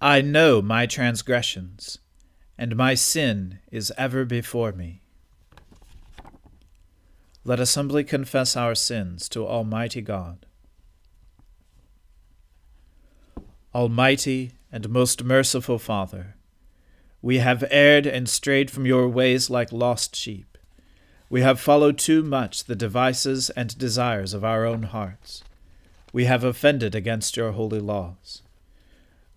I know my transgressions, and my sin is ever before me. Let us humbly confess our sins to Almighty God. Almighty and most merciful Father, we have erred and strayed from your ways like lost sheep. We have followed too much the devices and desires of our own hearts. We have offended against your holy laws.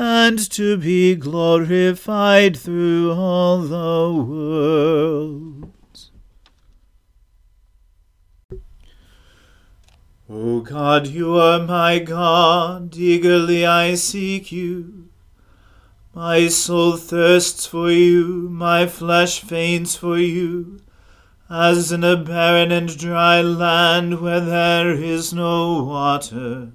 and to be glorified through all the world. O God, you are my God, eagerly I seek you. My soul thirsts for you, my flesh faints for you as in a barren and dry land where there is no water.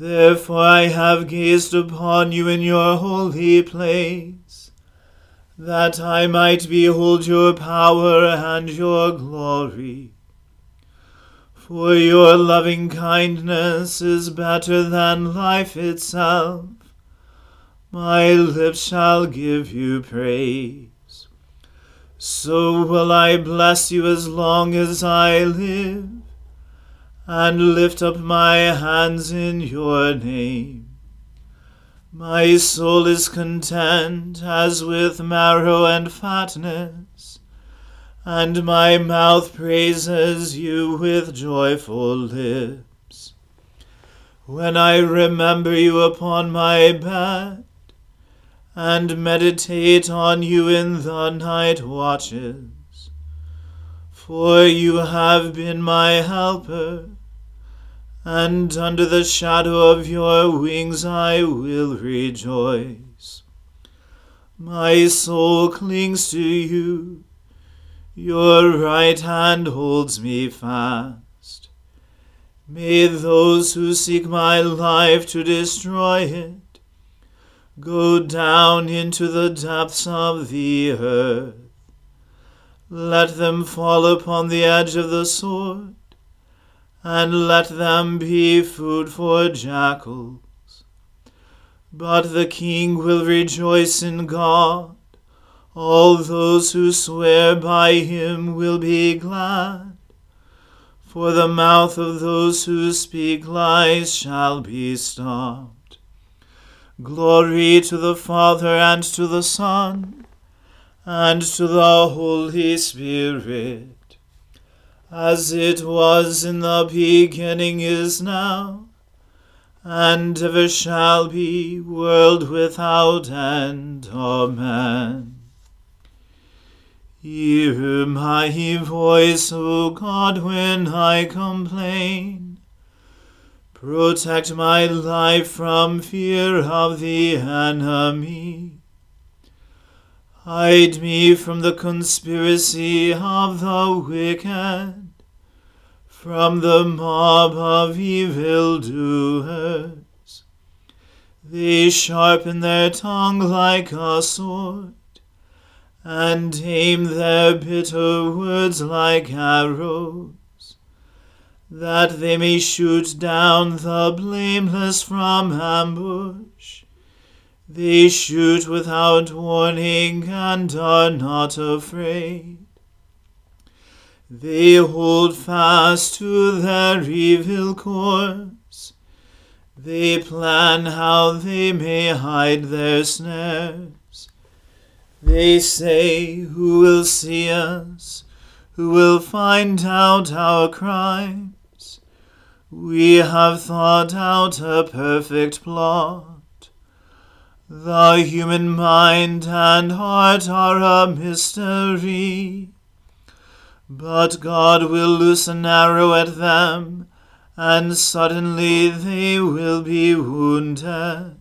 Therefore I have gazed upon you in your holy place, that I might behold your power and your glory. For your loving kindness is better than life itself. My lips shall give you praise. So will I bless you as long as I live, and lift up my hands in your name. My soul is content as with marrow and fatness, and my mouth praises you with joyful lips. When I remember you upon my bed, and meditate on you in the night watches. For you have been my helper, and under the shadow of your wings I will rejoice. My soul clings to you, your right hand holds me fast. May those who seek my life to destroy it go down into the depths of the earth. Let them fall upon the edge of the sword, and let them be food for jackals. But the king will rejoice in God. All those who swear by him will be glad. For the mouth of those who speak lies shall be stopped. Glory to the Father and to the Son and to the Holy Spirit, as it was in the beginning is now, and ever shall be, world without end. Amen. Hear my voice, O God, when I complain. Protect my life from fear of the enemy. Hide me from the conspiracy of the wicked, from the mob of evil doers. They sharpen their tongue like a sword and aim their bitter words like arrows, that they may shoot down the blameless from ambush. They shoot without warning and are not afraid. They hold fast to their evil course. They plan how they may hide their snares. They say, Who will see us? Who will find out our crimes? We have thought out a perfect plot. The human mind and heart are a mystery. But God will loose an arrow at them, and suddenly they will be wounded.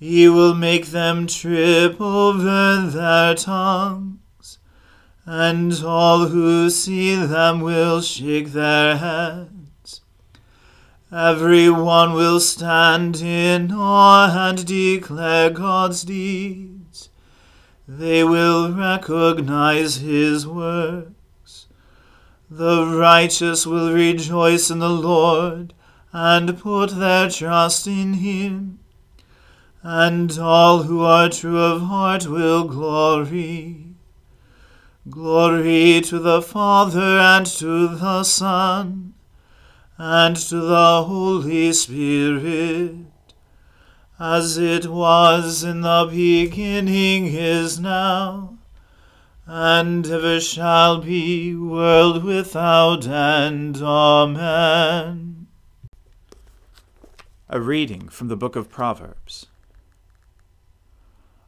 He will make them trip over their tongues, and all who see them will shake their heads. Every one will stand in awe and declare God's deeds. They will recognize his works. The righteous will rejoice in the Lord and put their trust in him and all who are true of heart will glory. Glory to the Father and to the Son and to the Holy Spirit, as it was in the beginning is now, and ever shall be, world without end. Amen. A reading from the book of Proverbs.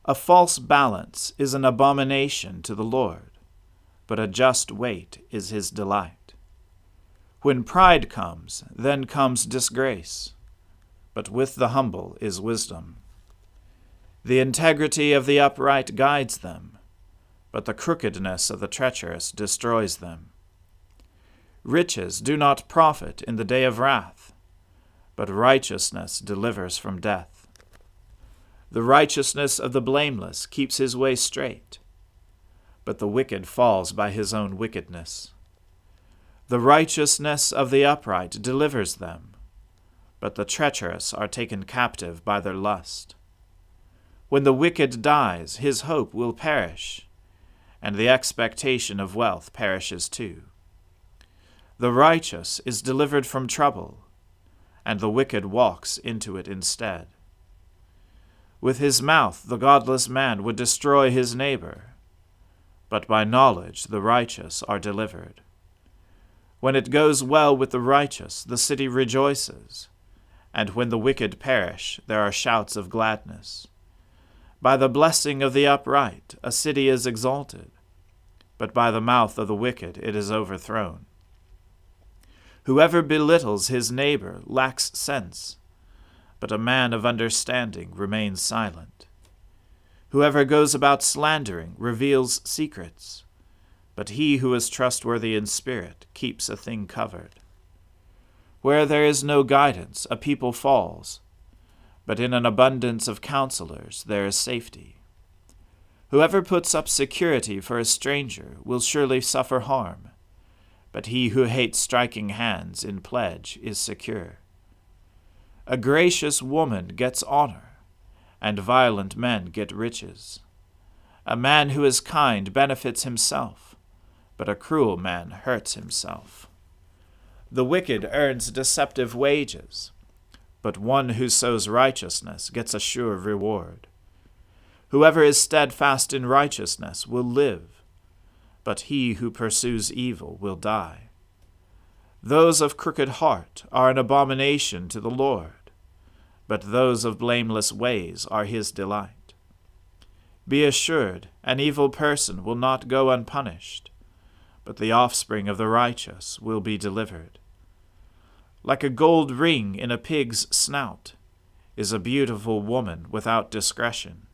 A false balance is an abomination to the Lord, but a just weight is his delight. When pride comes, then comes disgrace, but with the humble is wisdom. The integrity of the upright guides them, but the crookedness of the treacherous destroys them. Riches do not profit in the day of wrath, but righteousness delivers from death. The righteousness of the blameless keeps his way straight, but the wicked falls by his own wickedness. The righteousness of the upright delivers them, but the treacherous are taken captive by their lust. When the wicked dies, his hope will perish, and the expectation of wealth perishes too. The righteous is delivered from trouble, and the wicked walks into it instead. With his mouth the godless man would destroy his neighbor, but by knowledge the righteous are delivered. When it goes well with the righteous, the city rejoices, and when the wicked perish, there are shouts of gladness. By the blessing of the upright, a city is exalted, but by the mouth of the wicked it is overthrown. Whoever belittles his neighbor lacks sense but a man of understanding remains silent. Whoever goes about slandering reveals secrets, but he who is trustworthy in spirit keeps a thing covered. Where there is no guidance, a people falls, but in an abundance of counselors there is safety. Whoever puts up security for a stranger will surely suffer harm, but he who hates striking hands in pledge is secure. A gracious woman gets honor, and violent men get riches. A man who is kind benefits himself, but a cruel man hurts himself. The wicked earns deceptive wages, but one who sows righteousness gets a sure reward. Whoever is steadfast in righteousness will live, but he who pursues evil will die. Those of crooked heart are an abomination to the Lord, but those of blameless ways are his delight. Be assured, an evil person will not go unpunished, but the offspring of the righteous will be delivered. Like a gold ring in a pig's snout is a beautiful woman without discretion.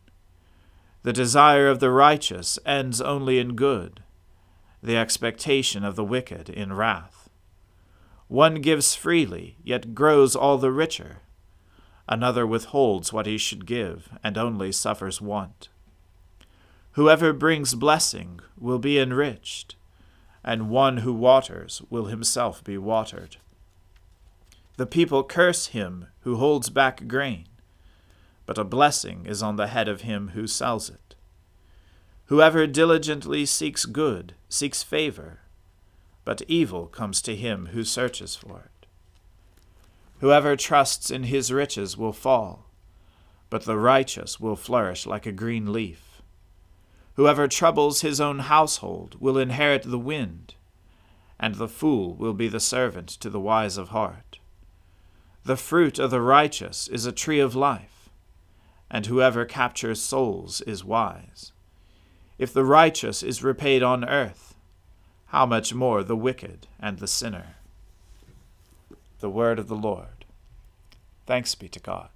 The desire of the righteous ends only in good, the expectation of the wicked in wrath. One gives freely, yet grows all the richer. Another withholds what he should give, and only suffers want. Whoever brings blessing will be enriched, and one who waters will himself be watered. The people curse him who holds back grain but a blessing is on the head of him who sells it. Whoever diligently seeks good seeks favor, but evil comes to him who searches for it. Whoever trusts in his riches will fall, but the righteous will flourish like a green leaf. Whoever troubles his own household will inherit the wind, and the fool will be the servant to the wise of heart. The fruit of the righteous is a tree of life and whoever captures souls is wise. If the righteous is repaid on earth, how much more the wicked and the sinner? The word of the Lord. Thanks be to God.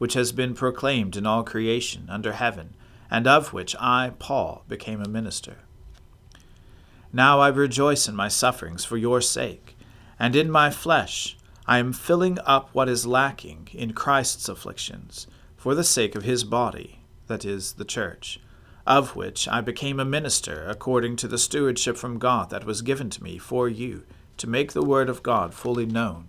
which has been proclaimed in all creation under heaven, and of which I, Paul, became a minister. Now I rejoice in my sufferings for your sake, and in my flesh I am filling up what is lacking in Christ's afflictions for the sake of his body, that is, the church, of which I became a minister according to the stewardship from God that was given to me for you, to make the word of God fully known.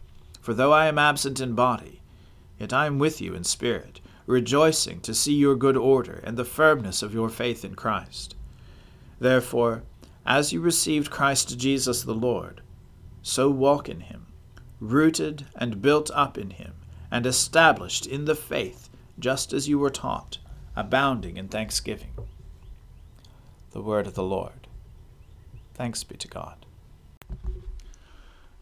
For though I am absent in body, yet I am with you in spirit, rejoicing to see your good order and the firmness of your faith in Christ. Therefore, as you received Christ Jesus the Lord, so walk in him, rooted and built up in him, and established in the faith, just as you were taught, abounding in thanksgiving. The word of the Lord. Thanks be to God.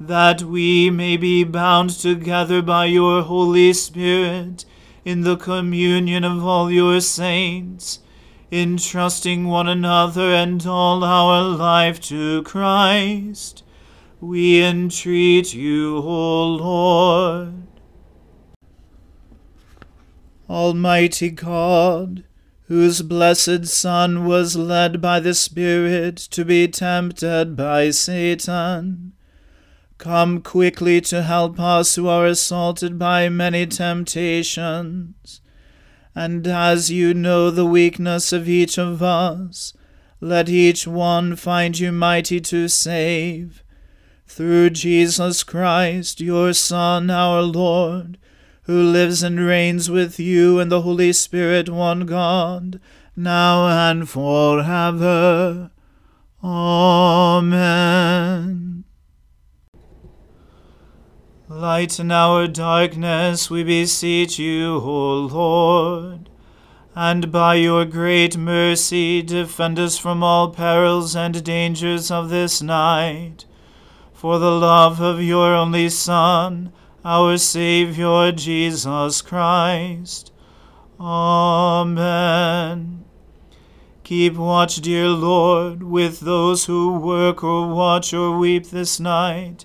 that we may be bound together by your Holy Spirit in the communion of all your saints, entrusting one another and all our life to Christ. We entreat you, O Lord. Almighty God, whose blessed Son was led by the Spirit to be tempted by Satan, Come quickly to help us who are assaulted by many temptations. And as you know the weakness of each of us, let each one find you mighty to save. Through Jesus Christ, your Son, our Lord, who lives and reigns with you and the Holy Spirit, one God, now and forever. Amen. Lighten our darkness, we beseech you, O Lord, and by your great mercy defend us from all perils and dangers of this night. For the love of your only Son, our Saviour Jesus Christ. Amen. Keep watch, dear Lord, with those who work or watch or weep this night